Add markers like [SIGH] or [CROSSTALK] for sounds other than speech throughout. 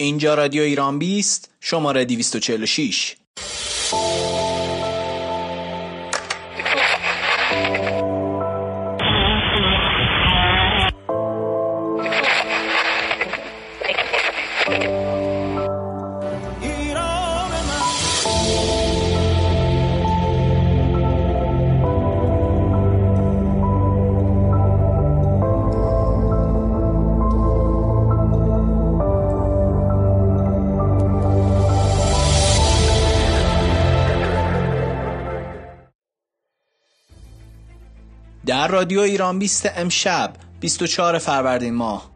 اینجا رادیو ایران بیست شماره 246 رادیو ایران 20 امشب 24 فروردین ماه.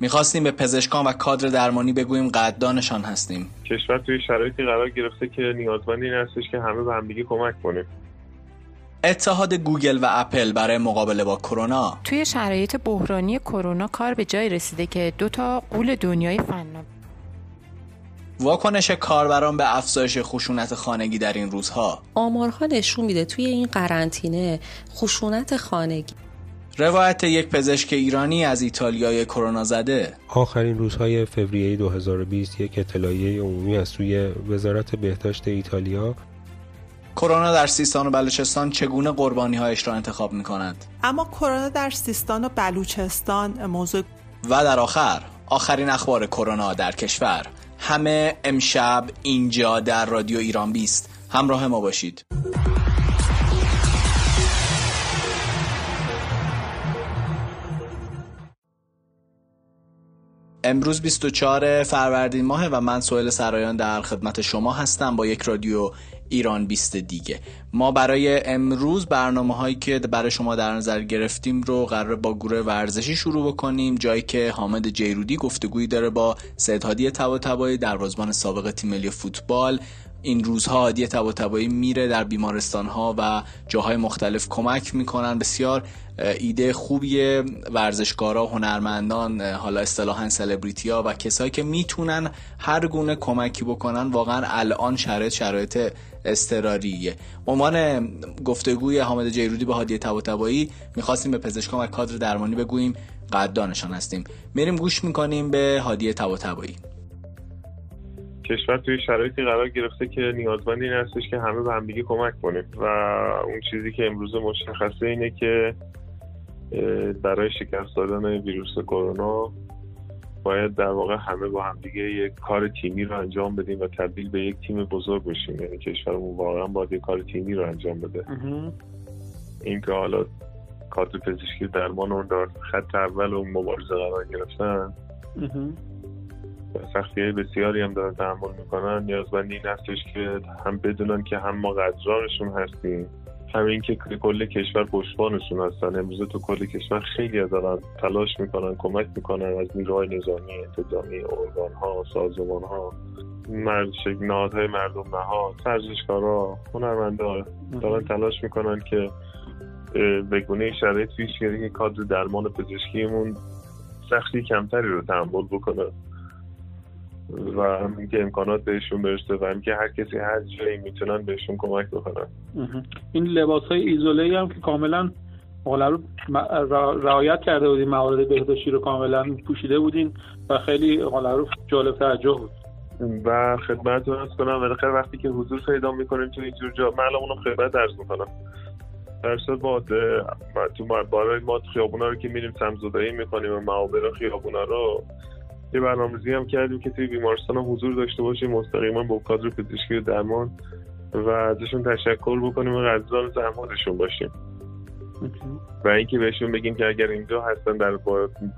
می‌خواستیم به پزشکان و کادر درمانی بگوییم قدردانشان هستیم. کشور توی شرایطی قرار گرفته که نیازمند این هستش که همه به همدیگه کمک کنیم اتحاد گوگل و اپل برای مقابله با کرونا. توی شرایط بحرانی کرونا کار به جای رسیده که دو تا قول دنیای فنا واکنش کاربران به افزایش خشونت خانگی در این روزها. آمارها نشون میده توی این قرنطینه خشونت خانگی. روایت یک پزشک ایرانی از ایتالیای کرونا زده. آخرین روزهای فوریه 2020 یک اطلاعیه عمومی از سوی وزارت بهداشت ایتالیا. کرونا در سیستان و بلوچستان چگونه قربانی هایش را انتخاب می کند اما کرونا در سیستان و بلوچستان موضوع و در آخر آخرین اخبار کرونا در کشور. همه امشب اینجا در رادیو ایران بیست. همراه ما باشید. امروز 24 فروردین ماه و من سوهل سرایان در خدمت شما هستم با یک رادیو ایران 20 دیگه. ما برای امروز برنامه هایی که برای شما در نظر گرفتیم رو قرار با گروه ورزشی شروع بکنیم. جایی که حامد جیرودی گفتگویی داره با سید هادی تبا در وزبان سابق تیم ملی فوتبال. این روزها هادی تبا میره در بیمارستان ها و جاهای مختلف کمک می‌کنن. بسیار ایده خوبی ورزشکارا هنرمندان حالا اصطلاحا سلبریتی ها و کسایی که می‌تونن هر گونه کمکی بکنن واقعا الان شرایط شرایط استراریه عنوان گفتگوی حامد جیرودی به هادی طباطبایی می‌خواستیم به پزشکان و کادر درمانی بگوییم قدردانشان هستیم. میریم گوش می‌کنیم به هادی طباطبایی کشور توی شرایطی قرار گرفته که نیازمند این هستش که همه به همدیگه کمک کنیم و اون چیزی که امروز مشخصه اینه که برای شکست دادن ویروس کرونا باید در واقع همه با همدیگه یک کار تیمی رو انجام بدیم و تبدیل به یک تیم بزرگ بشیم. یعنی کشورمون واقعا باید یک کار تیمی رو انجام بده. این که حالا کادر پزشکی درمان اون در خط اول اون مبارزه قرار گرفتن. سختی های بسیاری هم دارن تحمل می‌کنن. نیازمند این هستش که هم بدونن که هم ما قدرانشون هستیم. همین که کل کشور پشتبانشون هستن. امروز تو کل کشور خیلی دارن تلاش می‌کنن کمک می‌کنن از نیروهای نظامی انتظامی ارگان ها سازمان ها مرد نهادهای مردم نهاد ورزشکارا هنرمندا دارن تلاش می‌کنن که به گونه شرایط پیش که کادر درمان پزشکیمون سختی کمتری رو تحمل بکنه. و اینکه امکانات بهشون برسه و اینکه هر کسی هر جایی می‌تونن بهشون کمک بکنن. این لباس های ایزوله هم که کاملا رو رعایت کرده بودین موارد بهداشتی رو کاملا پوشیده بودین و خیلی رو جالب توجه بود. و خدمت از کنم بالاخره وقتی که حضور پیدا می‌کنیم تو اینجور جا من اونم خدمت درس می‌کنم. در با تو برای ما خیابونا رو که میریم سمزدایی می‌کنیم و معابر خیابونا رو یه برنامه‌ریزی هم کردیم که توی بیمارستان هم حضور داشته باشیم. مستقیما با کادر پزشکی و درمان و ازشون تشکر بکنیم و قدردان زحماتشون باشیم. و اینکه بهشون بگیم که اگر اینجا هستن در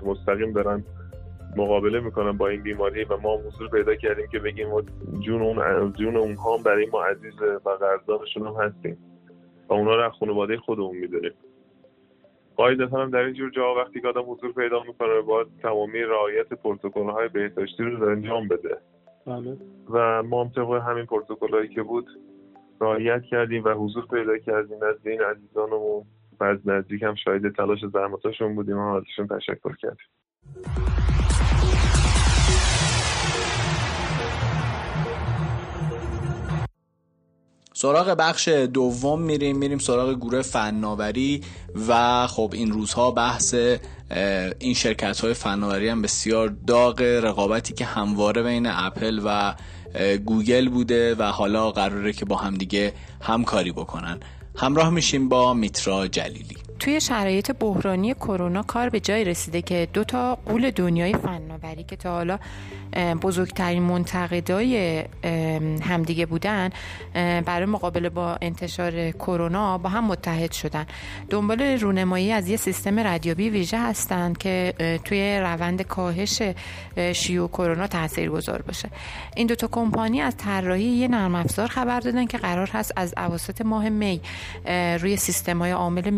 مستقیم دارن مقابله می‌کنن با این بیماری و ما حضور پیدا کردیم که بگیم جون اون جون اونها برای ما عزیز و قدردانشون هم هستیم. و اونا رو خانواده خودمون می‌دونیم. قاعدتا هم در اینجور جا وقتی که آدم حضور پیدا می‌کنه باید تمامی رعایت پروتکل های بهداشتی رو انجام بده. بله. و ما هم طبق همین پروتکل هایی که بود رعایت کردیم و حضور پیدا کردیم. از این عزیزانمون و از نزدیک هم شاید تلاش زحمتاشون بودیم و ازشون تشکر کردیم. سراغ بخش دوم میریم میریم سراغ گروه فناوری و خب این روزها بحث این شرکت های فناوری هم بسیار داغ رقابتی که همواره بین اپل و گوگل بوده و حالا قراره که با همدیگه همکاری بکنن. همراه میشیم با میترا جلیلی. توی شرایط بحرانی کرونا کار به جای رسیده که دو تا قول دنیای فناوری که تا حالا بزرگترین منتقدای همدیگه بودن برای مقابله با انتشار کرونا با هم متحد شدن. دنبال رونمایی از یه سیستم ردیابی ویژه هستند که توی روند کاهش شیوع کرونا گذار باشه. این دوتا کمپانی از طراحی یه نرم افزار خبر دادن که قرار هست از اواسط ماه می روی سیستم های عامل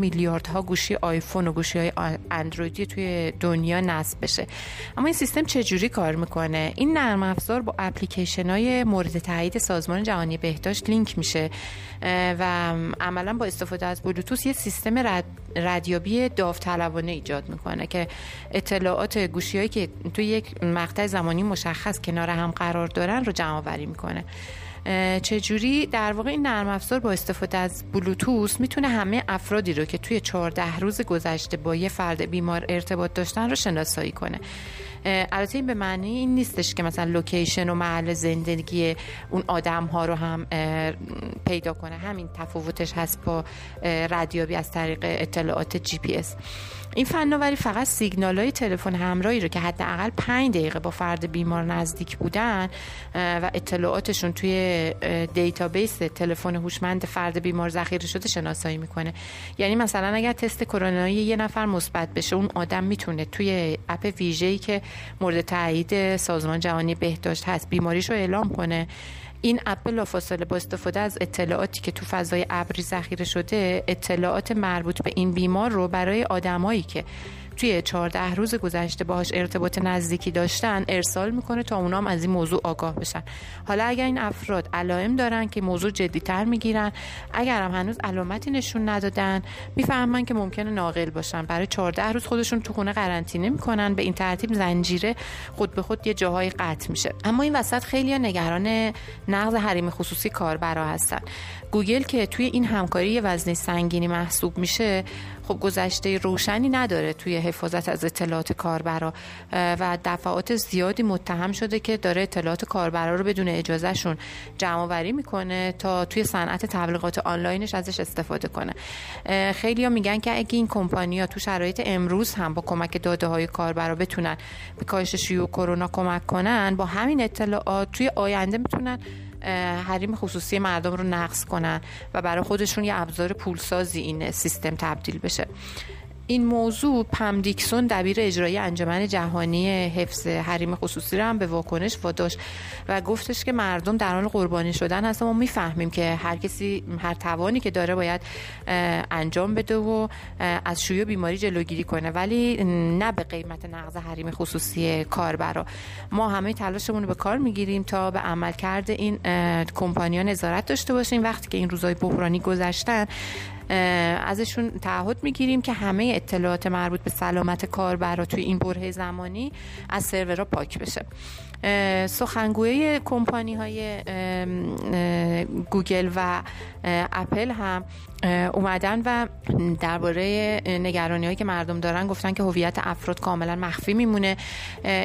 میلیاردها گوشی آیفون و گوشی های اندرویدی توی دنیا نصب بشه. اما این سیستم چجوری کار می‌کنه؟ این نرم افزار با اپلیکیشن های مورد تایید سازمان جهانی بهداشت لینک میشه و عملا با استفاده از بلوتوث یه سیستم ردیابی داوطلبانه ایجاد می‌کنه که اطلاعات گوشیهایی که توی یک مقطع زمانی مشخص کنار هم قرار دارن رو جمع آوری می‌کنه. چجوری؟ در واقع این نرم افزار با استفاده از بلوتوث می‌تونه همه افرادی رو که توی 14 روز گذشته با یه فرد بیمار ارتباط داشتن رو شناسایی کنه. البته این به معنی این نیستش که مثلا لوکیشن و محل زندگی اون آدم ها رو هم پیدا کنه. همین تفاوتش هست با ردیابی از طریق اطلاعات جی پی اس این فناوری فقط سیگنال های تلفن همراهی رو که حداقل 5 دقیقه با فرد بیمار نزدیک بودن و اطلاعاتشون توی دیتابیس تلفن هوشمند فرد بیمار ذخیره شده شناسایی می‌کنه. یعنی مثلا اگر تست کرونایی یه نفر مثبت بشه اون آدم می‌تونه توی app ویژه‌ای که مورد تایید سازمان جهانی بهداشت هست بیماریش رو اعلام کنه. این اپ فاصله با استفاده از اطلاعاتی که تو فضای ابری ذخیره شده اطلاعات مربوط به این بیمار رو برای آدمایی که توی 14 روز گذشته باهاش ارتباط نزدیکی داشتن ارسال می‌کنه تا اونام از این موضوع آگاه بشن. حالا اگر این افراد علائم دارن که موضوع جدیتر می‌گیرن اگر هم هنوز علامتی نشون ندادن می‌فهمن که ممکنه ناقل باشن. برای 14 روز خودشون تو خونه قرنطینه می‌کنن به این ترتیب زنجیره خود به خود یه جاهای قطع میشه. اما این وسط خیلی نگران نقض حریم خصوصی کاربرا هستن. گوگل که توی این همکاری وزنه سنگینی محسوب میشه خب گذشته روشنی نداره توی حفاظت از اطلاعات کاربرا و دفعات زیادی متهم شده که داره اطلاعات کاربرا رو بدون اجازهشون جمع وری می‌کنه تا توی صنعت تبلیغات آنلاینش ازش استفاده کنه. خیلی ها میگن که اگه این کمپانیا تو شرایط امروز هم با کمک داده های کاربرا بتونن به کاهش شیوع کرونا کمک کنن با همین اطلاعات توی آینده می‌تونن حریم خصوصی مردم رو نقض کنن و برای خودشون یه ابزار پولسازی این سیستم تبدیل بشه. این موضوع پم دیکسون دبیر اجرایی انجمن جهانی حفظ حریم خصوصی رو هم به واکنش واداشت و گفتش که مردم در حال قربانی شدن هستن. ما می‌فهمیم که هر کسی هر توانی که داره باید انجام بده و از شیوع بیماری جلوگیری کنه. ولی نه به قیمت نقض حریم خصوصی کاربرا. ما همه تلاشمون رو به کار می‌گیریم تا به عمل کرده این کمپانیا نظارت داشته باشیم. وقتی که این روزهای بحرانی گذشتن ازشون تعهد می‌گیریم که همه اطلاعات مربوط به سلامت کاربرا توی این بره زمانی از سرورها پاک بشه. سخنگوی کمپانی های گوگل و اپل هم اومدن و درباره نگرانی هایی که مردم دارن گفتن که هویت افراد کاملا مخفی میمونه.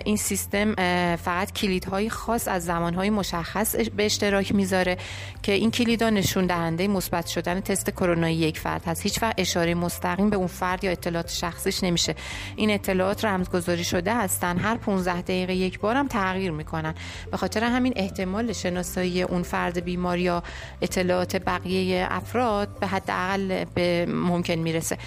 این سیستم فقط کلیدهای خاص از زمانهای مشخص به اشتراک می‌ذاره که این کلیدها نشون دهنده مثبت شدن تست کرونایی یک فرد هست. هیچ وقت اشاره مستقیم به اون فرد یا اطلاعات شخصیش نمیشه. این اطلاعات رمزگذاری شده هستن. هر 15 دقیقه یک بار هم تغییر می‌کنن. به خاطر همین احتمال شناسایی اون فرد بیمار یا اطلاعات بقیه افراد به حداقل به ممکن می‌رسه.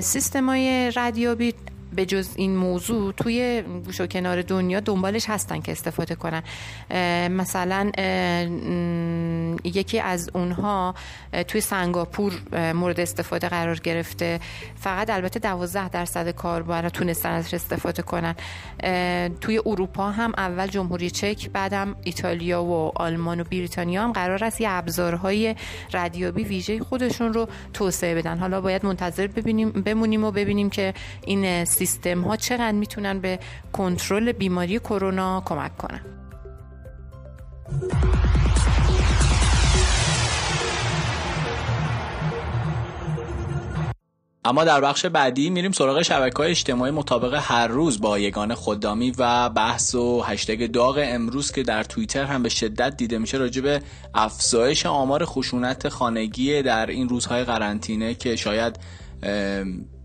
سیستم های ردیابی به جز این موضوع توی گوش و کنار دنیا دنبالش هستن که استفاده کنن. مثلا یکی از اونها توی سنگاپور مورد استفاده قرار گرفته. فقط البته 12 درصد کاربرا تونستن ازش استفاده کنن. توی اروپا هم اول جمهوری چک بعدم ایتالیا و آلمان و بریتانیا هم قرار است یه ابزارهای ردیابی ویژه خودشون رو توسعه بدن. حالا باید منتظر ببینیم بمونیم و ببینیم که این سیستم ها چقدر می‌تونن به کنترل بیماری کرونا کمک کنن؟ اما در بخش بعدی میریم سراغ شبکه های اجتماعی مطابق هر روز با یگان خدامی و بحث و هشتگ داغ امروز که در توییتر هم به شدت دیده میشه راجع به افزایش آمار خشونت خانگی در این روزهای قرنطینه که شاید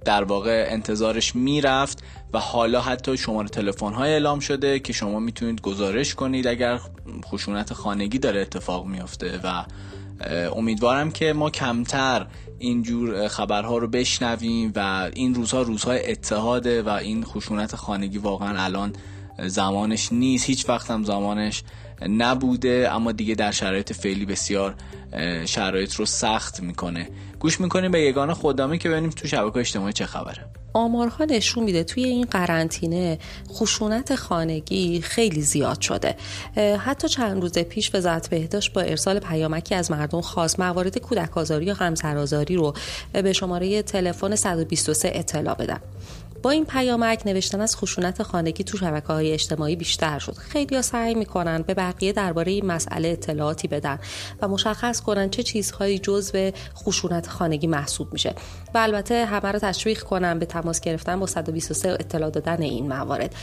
در واقع انتظارش می‌رفت و حالا حتی شماره تلفن های اعلام شده که شما می‌تونید گزارش کنید اگر خشونت خانگی داره اتفاق میافته و امیدوارم که ما کمتر اینجور خبرها رو بشنویم و این روزها روزهای اتحاده و این خشونت خانگی واقعا الان زمانش نیست. هیچ وقت هم زمانش نبوده اما دیگه در شرایط فعلی بسیار شرایط رو سخت می‌کنه. گوش می‌کنیم به یگانه خدامه که ببینیم تو شبکه اجتماعی چه خبره. آمارها نشون میده توی این قرنطینه خشونت خانگی خیلی زیاد شده. حتی چند روز پیش وزارت بهداشت با ارسال پیامکی از مردم خواست موارد کودک آزاری یا همسرآزاری رو به شماره تلفن 123 اطلاع بدن. با این پیامک نوشتن از خشونت خانگی تو شبکه های اجتماعی بیشتر شد. خیلی ها سعی می‌کنن به بقیه درباره این مسئله اطلاعاتی بدن و مشخص کنن چه چیزهایی جزو خشونت خانگی محسوب میشه. و البته همه رو تشویق کنن به تماس گرفتن با 123 اطلاع دادن این موارد.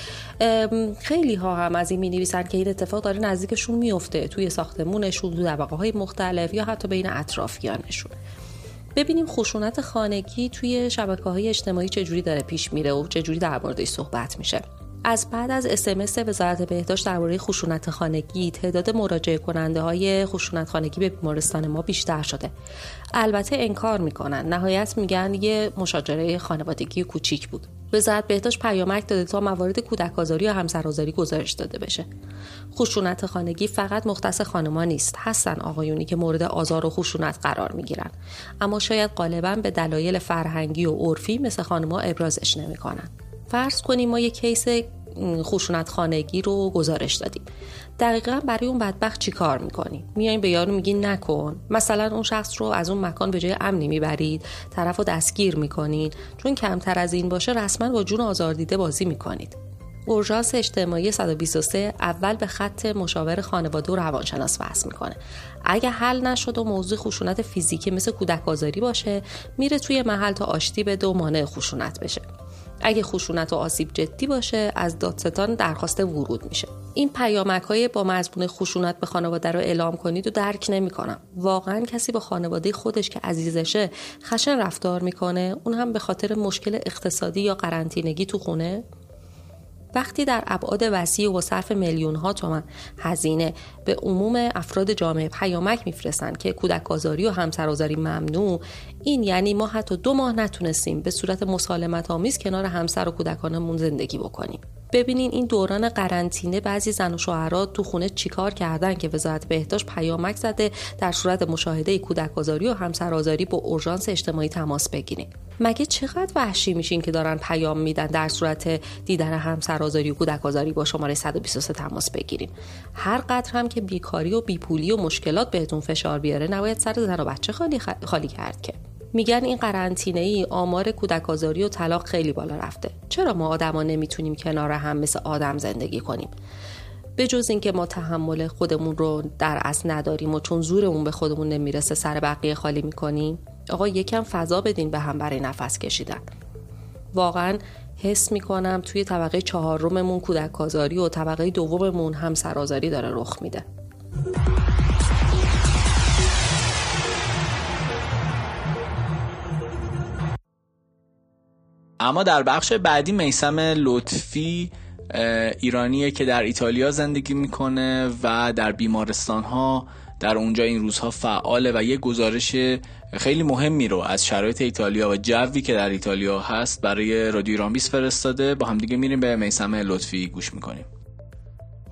خیلی ها هم از این می نویسن که این اتفاق داره نزدیکشون میفته توی ساختمونشون تو طبقه های مختلف یا حتی بین اطرافیانشون. ببینیم خشونت خانگی توی شبکه های اجتماعی چجوری داره پیش میره و چجوری در موردش صحبت میشه. از بعد از اسمس وزارت بهداشت درباره خشونت خانگی تعداد مراجعه کننده های خشونت خانگی به بیمارستان ما بیشتر شده. البته انکار می‌کنن. نهایت میگن یه مشاجره خانوادگی کوچیک بود. وزارت بهداشت پیامک داده تا موارد کودک آزاری یا همسرآزاری گزارش داده بشه. خشونت خانگی فقط مختص خانمان نیست. هستن آقایونی که مورد آزار و خشونت قرار می‌گیرن. اما شاید غالبا به دلایل فرهنگی و عرفی مثل خانمها ابرازش نمی‌کنن. فرض کنیم ما یک کیس خشونت خانگی رو گزارش دادیم. دقیقا برای اون بدبخت چی کار می‌کنی؟ میایین به یارو میگین نکن. مثلا اون شخص رو از اون مکان به جای امنی می‌برید. طرف رو دستگیر می‌کنین چون کمتر از این باشه رسما با جون آزاردیده بازی می‌کنید. اورژانس اجتماعی 123 اول به خط مشاور خانواده و روانشناس وصل می‌کنه. اگه حل نشد و موضوع خشونت فیزیکی مثل کودک آزاری باشه میره توی محل تا آشتی بده و مانع خشونت بشه. اگه خشونت و آسیب جدی باشه از دادستان درخواست ورود میشه. این پیامک های با مضمون خشونت به خانواده رو اعلام کنید و درک نمی‌کنم. واقعا کسی با خانواده خودش که عزیزشه خشن رفتار می‌کنه اون هم به خاطر مشکل اقتصادی یا قرنطینگی تو خونه؟ وقتی در ابعاد وسیع و صرف میلیون ها تومن هزینه به عموم افراد جامعه پیامک میفرستند که کودک آزاری و همسرآزاری ممنوع این یعنی ما حتی دو ماه نتونستیم به صورت مسالمت آمیز کنار همسر و کودکانمون زندگی بکنیم. ببینین این دوران قرنطینه بعضی زن و شوهرها تو خونه چیکار کردن که وزارت بهداشت پیامک زده در صورت مشاهده کودک آزاری و همسرآزاری با اورژانس اجتماعی تماس بگیرین مگه چقدر وحشی میشین که دارن پیام میدن در صورت دیدن همسرآزاری و کودک آزاری با شماره 123 تماس بگیریم هر قدر هم که بیکاری و بیپولی و مشکلات بهتون فشار بیاره نباید سر زن و بچه خالی, خالی کرد که. میگن این قرنطینه ای آمار کودک آزاری و طلاق خیلی بالا رفته. چرا ما آدما نمی‌تونیم کنار هم مثل آدم زندگی کنیم؟ به جز اینکه ما تحمل خودمون رو در اصل نداریم و چون زورمون به خودمون نمی‌رسه سر بقیه خالی می‌کنیم آقا یکم فضا بدین به هم برای نفس کشیدن. واقعا حس می‌کنم توی طبقه چهارممون کودک آزاری و طبقه دوممون هم سرازاری داره رخ میده. اما در بخش بعدی میسم لطفی ایرانیه که در ایتالیا زندگی می‌کنه و در بیمارستان ها در اونجا این روزها فعاله و یه گزارش خیلی مهمی رو از شرایط ایتالیا و جوی که در ایتالیا هست برای رادیو ایران فرستاده. با همدیگه میریم به میسم لطفی گوش می‌کنیم.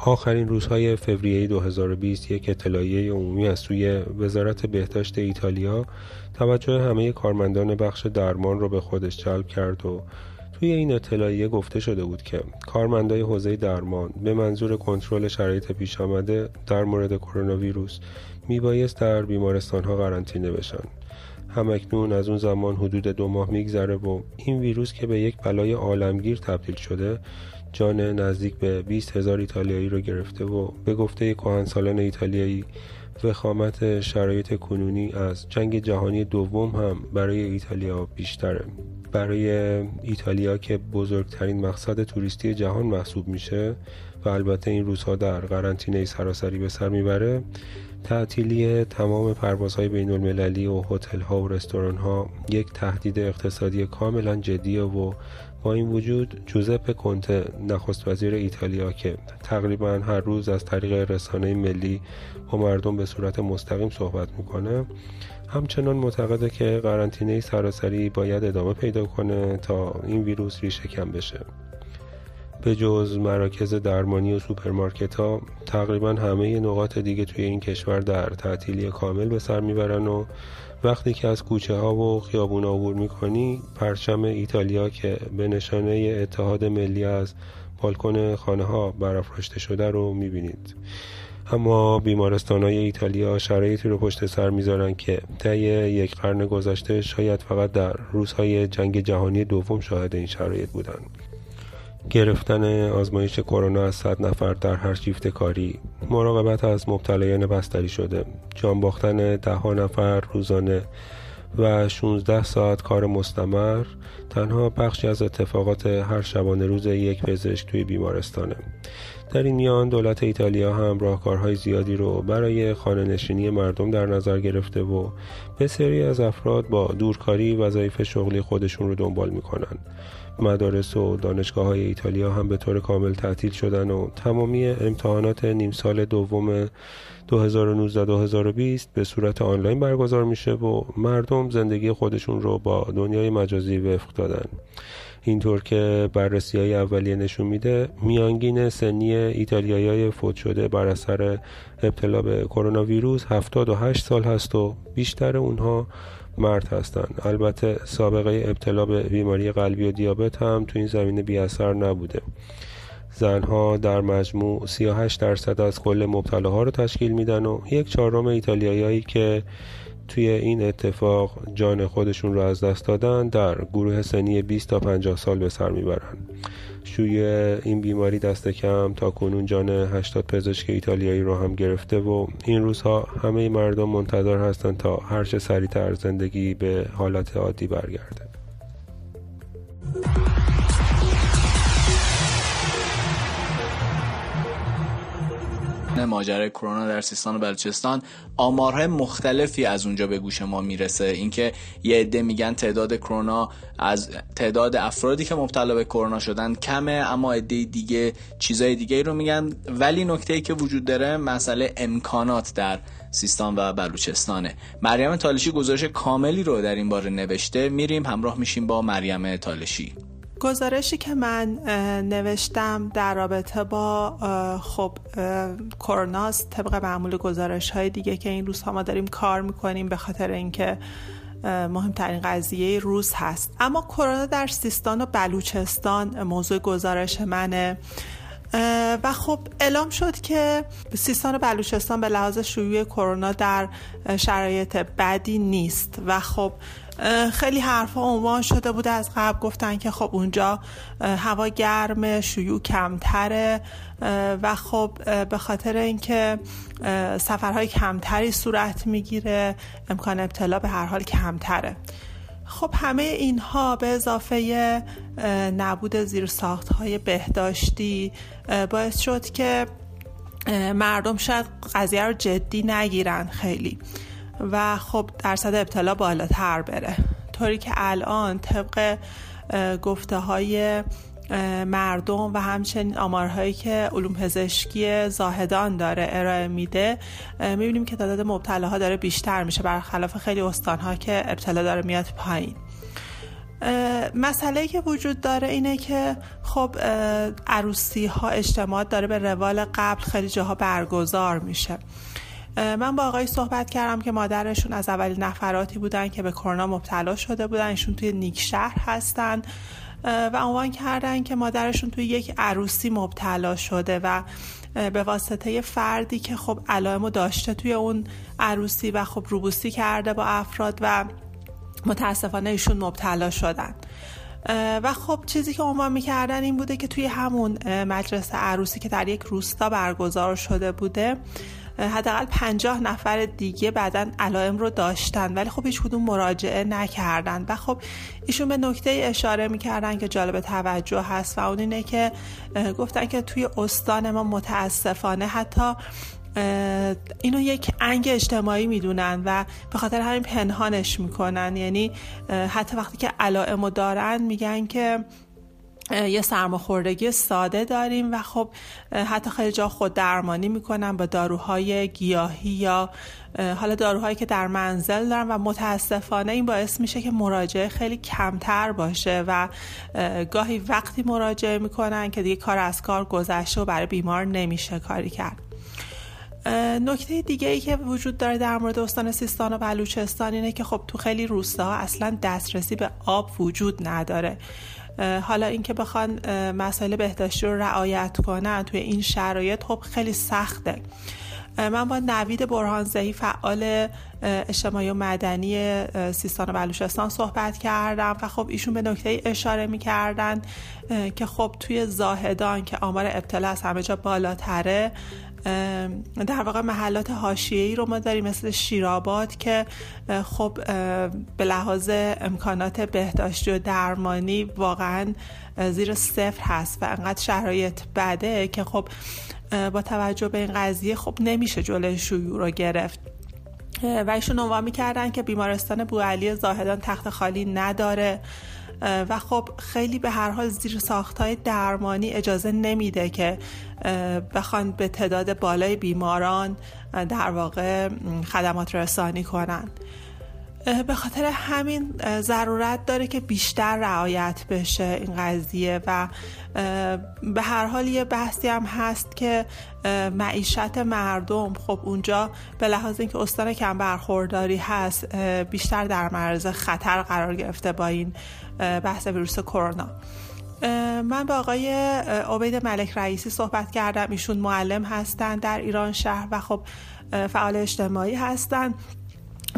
آخرین روزهای فوریه 2020 یک اطلاعیه عمومی از سوی وزارت بهداشت ایتالیا توجه همه کارمندان بخش درمان رو به خودش جلب کرد و توی این اطلاعیه گفته شده بود که کارمندای حوزه درمان به منظور کنترل شرایط پیش آمده در مورد کرونا ویروس میبایست در بیمارستان ها قرنطینه بشن. همکنون از اون زمان حدود دو ماه میگذره و این ویروس که به یک بلای عالمگیر تبدیل شده جان نزدیک به 20 هزار ایتالیایی رو گرفته و به گفته کهنسالان ایتالیایی وخامت شرایط کنونی از جنگ جهانی دوم هم برای ایتالیا بیشتره. برای ایتالیا که بزرگترین مقصد توریستی جهان محسوب میشه و البته این روزها در قرنطینه سراسری به سر می‌بره تعطیلی تمام پروازهای بین المللی و هتل ها و رستوران ها یک تهدید اقتصادی کاملا جدیه و با این وجود جوزپ کنته نخست وزیر ایتالیا که تقریبا هر روز از طریق رسانه ملی با مردم به صورت مستقیم صحبت می‌کنه. همچنان معتقده که قرنطینه سراسری باید ادامه پیدا کنه تا این ویروس ریشه کن بشه. به جز مراکز درمانی و سوپرمارکت ها تقریبا همه نقاط دیگه توی این کشور در تعطیلی کامل به سر می‌برن و وقتی که از کوچه ها و خیابونا عبور می‌کنی پرچم ایتالیا که به نشانه اتحاد ملی از بالکن خانه ها برافراشته شده رو می‌بینید. اما بیمارستان های ایتالیا شرایطی رو پشت سر می‌ذارن که طی یک قرن گذشته شاید فقط در روزهای جنگ جهانی دوم شاهد این شرایط بودند. گرفتن آزمایش کرونا از 100 نفر در هر شیفت کاری مراقبت از مبتلایان بستری شده. جان باختن ده نفر روزانه و 16 ساعت کار مستمر تنها بخشی از اتفاقات هر شبانه روز یک پزشک توی بیمارستانه. در این میان دولت ایتالیا هم راهکارهای زیادی رو برای خانه نشینی مردم در نظر گرفته و بسیاری از افراد با دورکاری وظایف شغلی خودشون رو دنبال می‌کنن. مدارس و دانشگاه های ایتالیا هم به طور کامل تعطیل شدن و تمامی امتحانات نیم سال دوم 2019-2020 به صورت آنلاین برگزار میشه و مردم زندگی خودشون رو با دنیای مجازی وفق دادن. اینطور که بررسی های اولیه نشون میده میانگین سنی ایتالیایی های فوت شده بر اثر ابتلا به کرونا ویروس 78 سال هست و بیشتر اونها مرد هستند. البته سابقه ابتلا به بیماری قلبی و دیابت هم تو این زمینه بی اثر نبوده. زنها در مجموع 38 درصد از کل مبتلاها رو تشکیل میدن و یک چهارم ایتالیایی که توی این اتفاق جان خودشون رو از دست دادن در گروه سنی 20 تا 50 سال به سر می‌برن. شوی این بیماری دست کم تا کنون جان 80 پزشک ایتالیایی رو هم گرفته و این روزها همه مردم منتظر هستند تا هرچه سریعتر زندگی به حالت عادی برگرده. ماجرای کرونا در سیستان و بلوچستان آمارهای مختلفی از اونجا به گوش ما می‌رسه. اینکه یه عده میگن تعداد کرونا از تعداد افرادی که مبتلا به کرونا شدن کمه اما عده دیگه چیزای دیگه رو میگن. ولی نکته ای که وجود داره مسئله امکانات در سیستان و بلوچستانه. مریم تالشی گزارش کاملی رو در این باره نوشته. میریم همراه میشیم با مریم تالشی. گزارشی که من نوشتم در رابطه با خب کروناست طبق معمول گزارش های دیگه که این روزها ما داریم کار می‌کنیم به خاطر اینکه مهمترین قضیه روز هست. اما کرونا در سیستان و بلوچستان موضوع گزارش منه. و خب اعلام شد که سیستان و بلوچستان به لحاظ شیوع کرونا در شرایط بدی نیست. و خب خیلی حرفها عنوان شده بوده از قبل گفتن که خب اونجا هوا گرم شیوع کمتره و خب به خاطر اینکه سفرهای کمتری صورت می‌گیره امکان ابتلا به هر حال کمتره. خب همه اینها به اضافه نبود زیر ساخت های بهداشتی باعث شد که مردم شاید قضیه رو جدی نگیرن خیلی. و خب درصد ابتلا بالاتر بره. طوری که الان طبق گفته های مردم و همچنین آمارهایی که علوم پزشکی زاهدان داره ارائه میده می‌بینیم که تعداد مبتلاها داره بیشتر میشه برخلاف خیلی استانها که ابتلا داره میاد پایین. مسئله که وجود داره اینه که خب عروسی ها اجتماعات داره به روال قبل خیلی جاها برگزار میشه. من با آقای صحبت کردم که مادرشون از اول نفراتی بودن که به کرونا مبتلا شده بودن. ایشون توی نیک شهر هستن. و عنوان کردن که مادرشون توی یک عروسی مبتلا شده و به واسطه فردی که خب علائمو داشته توی اون عروسی و خب روبوسی کرده با افراد و متاسفانه ایشون مبتلا شدن. و خب چیزی که عنوان می‌کردن این بوده که توی همون مجلس عروسی که در یک روستا برگزار شده بوده حداقل پنجاه نفر دیگه بعدا علائم رو داشتن ولی خب هیچ کدوم مراجعه نکردن. و خب ایشون به نکته اشاره می‌کردن که جالب توجه هست و اون اینه که گفتن که توی استان ما متاسفانه حتی اینو یک انگ اجتماعی می‌دونن و به خاطر همین پنهانش می‌کنن. یعنی حتی وقتی که علائمو دارن میگن که یه سرماخوردگی ساده داریم و خب حتی خیلی جا خود درمانی می‌کنن با داروهای گیاهی یا حالا داروهایی که در منزل دارن و متاسفانه این باعث میشه که مراجعه خیلی کمتر باشه و گاهی وقتی مراجعه می‌کنن که دیگه کار از کار گذشته و برای بیمار نمیشه کاری کرد. نکته دیگه ای که وجود داره در مورد استان سیستان و بلوچستان اینه که خب تو خیلی روستاها اصلا دسترسی به آب وجود نداره. حالا اینکه بخوان مسائل بهداشتی رو رعایت کنن توی این شرایط خب خیلی سخته. من با نوید برهانزهی فعال اجتماعی و مدنی سیستان و بلوچستان صحبت کردم و خب ایشون به نکته اشاره می کردن که خب توی زاهدان که آمار ابتلا از همه جا بالاتره در واقع محلات حاشیه‌ای رو ما داریم مثل شیراباد که خب به لحاظ امکانات بهداشتی و درمانی واقعا زیر صفر هست و انقدر شرایط بده که خب با توجه به این قضیه خب نمیشه جلوی شیوع رو گرفت. و ایشون عنوان می‌کردن که بیمارستان بوعلی زاهدان تخت خالی نداره. و خب خیلی به هر حال زیر ساختهای درمانی اجازه نمیده که بخوان به تعداد بالای بیماران در واقع خدمات رسانی کنن. به خاطر همین ضرورت داره که بیشتر رعایت بشه این قضیه و به هر حال یه بحثی هم هست که معیشت مردم. خب اونجا به لحاظ اینکه استان کم برخورداری هست بیشتر در معرض خطر قرار گرفته با این بحث ویروس کرونا. من با آقای عبید ملک رئیسی صحبت کردم. ایشون معلم هستند در ایران شهر و خب فعال اجتماعی هستند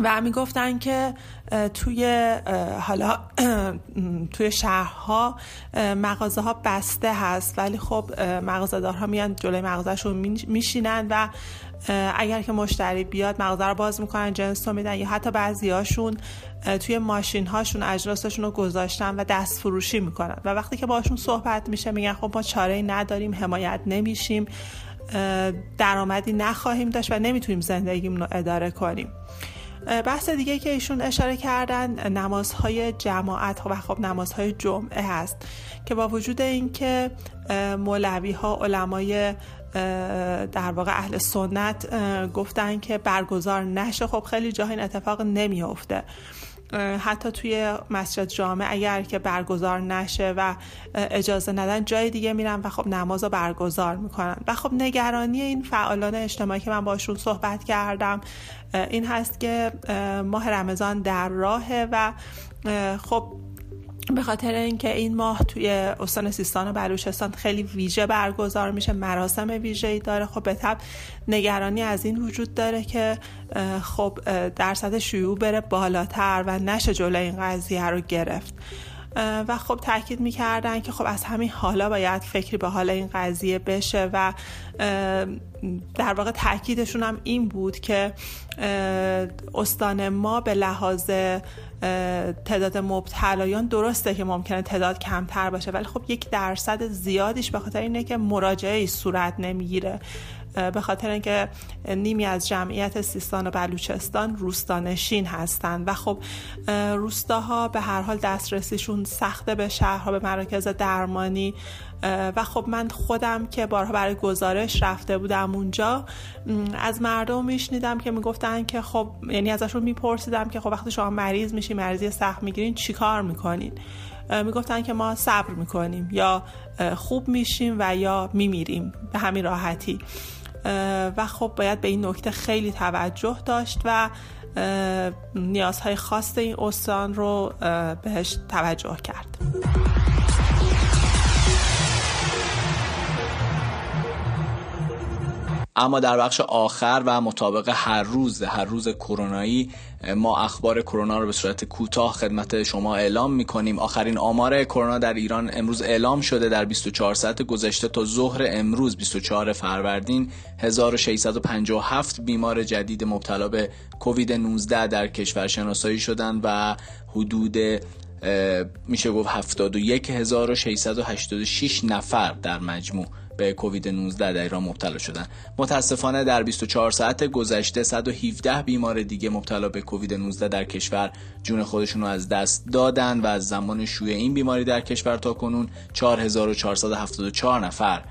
و می‌گفتن که توی حالا [CLEARS THROAT] توی شهرها مغازه ها بسته هست. ولی خب مغازه دارها میان جلوی مغازهشون میشینن و اگر که مشتری بیاد مغازه رو باز می‌کنن جنس رو میدن یا حتی بعضی هاشون توی ماشین هاشون اجناسشون رو گذاشتن و دست فروشی می‌کنن. و وقتی که باشون صحبت میشه میگن خب ما چاره نداریم حمایت نمیشیم درآمدی نخواهیم داشت و نمی‌تونیم زندگیمون رو اداره کنیم. بحث دیگه که ایشون اشاره کردن نمازهای جماعت و خب نمازهای جمعه هست که با وجود اینکه مولوی ها علمای در واقع اهل سنت گفتن که برگزار نشه خب خیلی جاها این اتفاق نمیافته. حتی توی مسجد جامع اگر که برگزار نشه و اجازه ندن جای دیگه میرن و خب نماز رو برگزار می‌کنن. و خب نگرانی این فعالان اجتماعی که من باشون صحبت کردم این هست که ماه رمضان در راهه و خب به خاطر اینکه این ماه توی استان سیستان و بلوچستان خیلی ویژه برگزار میشه مراسم ویژه ای داره. خب به طب نگرانی از این وجود داره که خب درصد شیوع بره بالاتر و نشه جلوی این قضیه رو گرفت. و خب تاکید می‌کردن که خب از همین حالا باید فکری به حال این قضیه بشه و در واقع تاکیدشون هم این بود که استان ما به لحاظ تعداد مبتلایان درسته که ممکنه تعداد کمتر باشه ولی خب یک درصد زیادیش به خاطر اینه که مراجعه صورت نمی‌گیره. به خاطر اینکه نیمی از جمعیت سیستان و بلوچستان روستانشین هستند. و خب روستاها به هر حال دسترسیشون سخته به شهرها به مراکز درمانی. و خب من خودم که بارها برای گزارش رفته بودم اونجا از مردم میشنیدم که می‌گفتن که خب یعنی ازشون میپرسیدم که خب وقتی شما مریض میشین مریضی سخت می‌گیرین چیکار می‌کنین؟ می‌گفتن که ما صبر می‌کنیم یا خوب میشیم و یا میمیریم. به همین راحتی. و خب باید به این نکته خیلی توجه داشت و نیازهای خاص این استان رو بهش توجه کرد. اما در بخش آخر و مطابق هر روز هر روز کرونایی ما اخبار کرونا رو به صورت کوتاه خدمت شما اعلام می‌کنیم. آخرین آمار کرونا در ایران امروز اعلام شده در 24 ساعت گذشته تا ظهر امروز 24 فروردین 1657 بیمار جدید مبتلا به کووید 19 در کشور شناسایی شدند و حدود میشه گفت 71686 نفر در مجموع به کووید 19 در ایران مبتلا شدن. متاسفانه در 24 ساعت گذشته 117 بیمار دیگه مبتلا به کووید 19 در کشور جون خودشون رو از دست دادن و از زمان شیوع این بیماری در کشور تا کنون 4474 نفر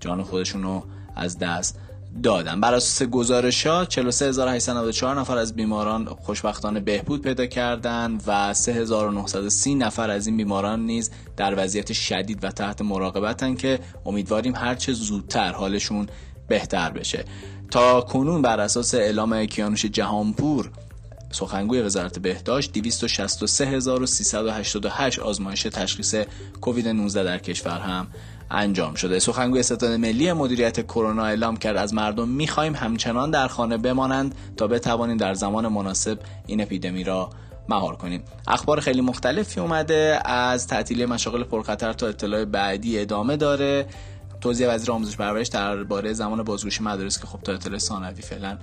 جان خودشون رو از دست دادن. بر اساس گزارش ها 43894 نفر از بیماران خوشبختانه بهبود پیدا کردند و 3930 نفر از این بیماران نیز در وضعیت شدید و تحت مراقبتن که امیدواریم هرچه زودتر حالشون بهتر بشه. تا کنون بر اساس اعلام کیانوش جهانپور سخنگوی وزارت بهداشت 263388 آزمایش تشخیص کووید 19 در کشور هم انجام شده. سخنگوی ستاد ملی مدیریت کرونا اعلام کرد از مردم می‌خواهیم همچنان در خانه بمانند تا بتوانیم در زمان مناسب این اپیدمی را مهار کنیم. اخبار خیلی مختلفی اومده از تعطیلی مشاغل پرخطر تا اطلاع بعدی ادامه داره. توضیح وزیر آموزش پرورش درباره زمان بازگوشی مدارس که خب تا اطلاع ثانوی فعلا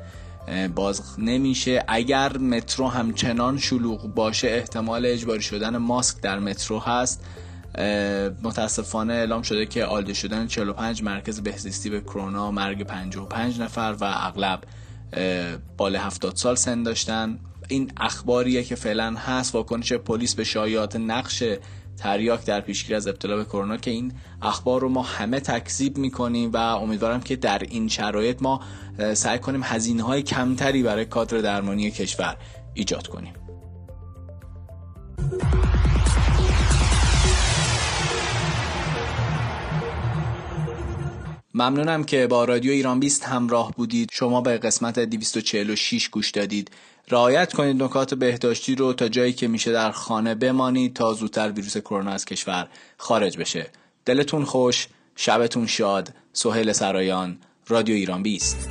باز نمیشه. اگر مترو همچنان شلوغ باشه احتمال اجباری شدن ماسک در مترو هست. متاسفانه اعلام شده که آلده شدن 45 مرکز بهزیستی به کرونا مرگ 55 نفر و اغلب بال 70 سال سن داشتن. این اخباریه که فعلا هست واکنش پلیس به شایعات نقش تریاک در پیشگیری از ابتلا به کرونا که این اخبار رو ما همه تکذیب می‌کنیم و امیدوارم که در این شرایط ما سعی کنیم هزینه های کمتری برای کادر درمانی کشور ایجاد کنیم. ممنونم که با رادیو ایران 20 همراه بودید. شما به قسمت 246 گوش دادید. رعایت کنید نکات بهداشتی رو تا جایی که میشه در خانه بمانید تا زودتر ویروس کرونا از کشور خارج بشه. دلتون خوش شبتون شاد. سهیل سرایان رادیو ایران 20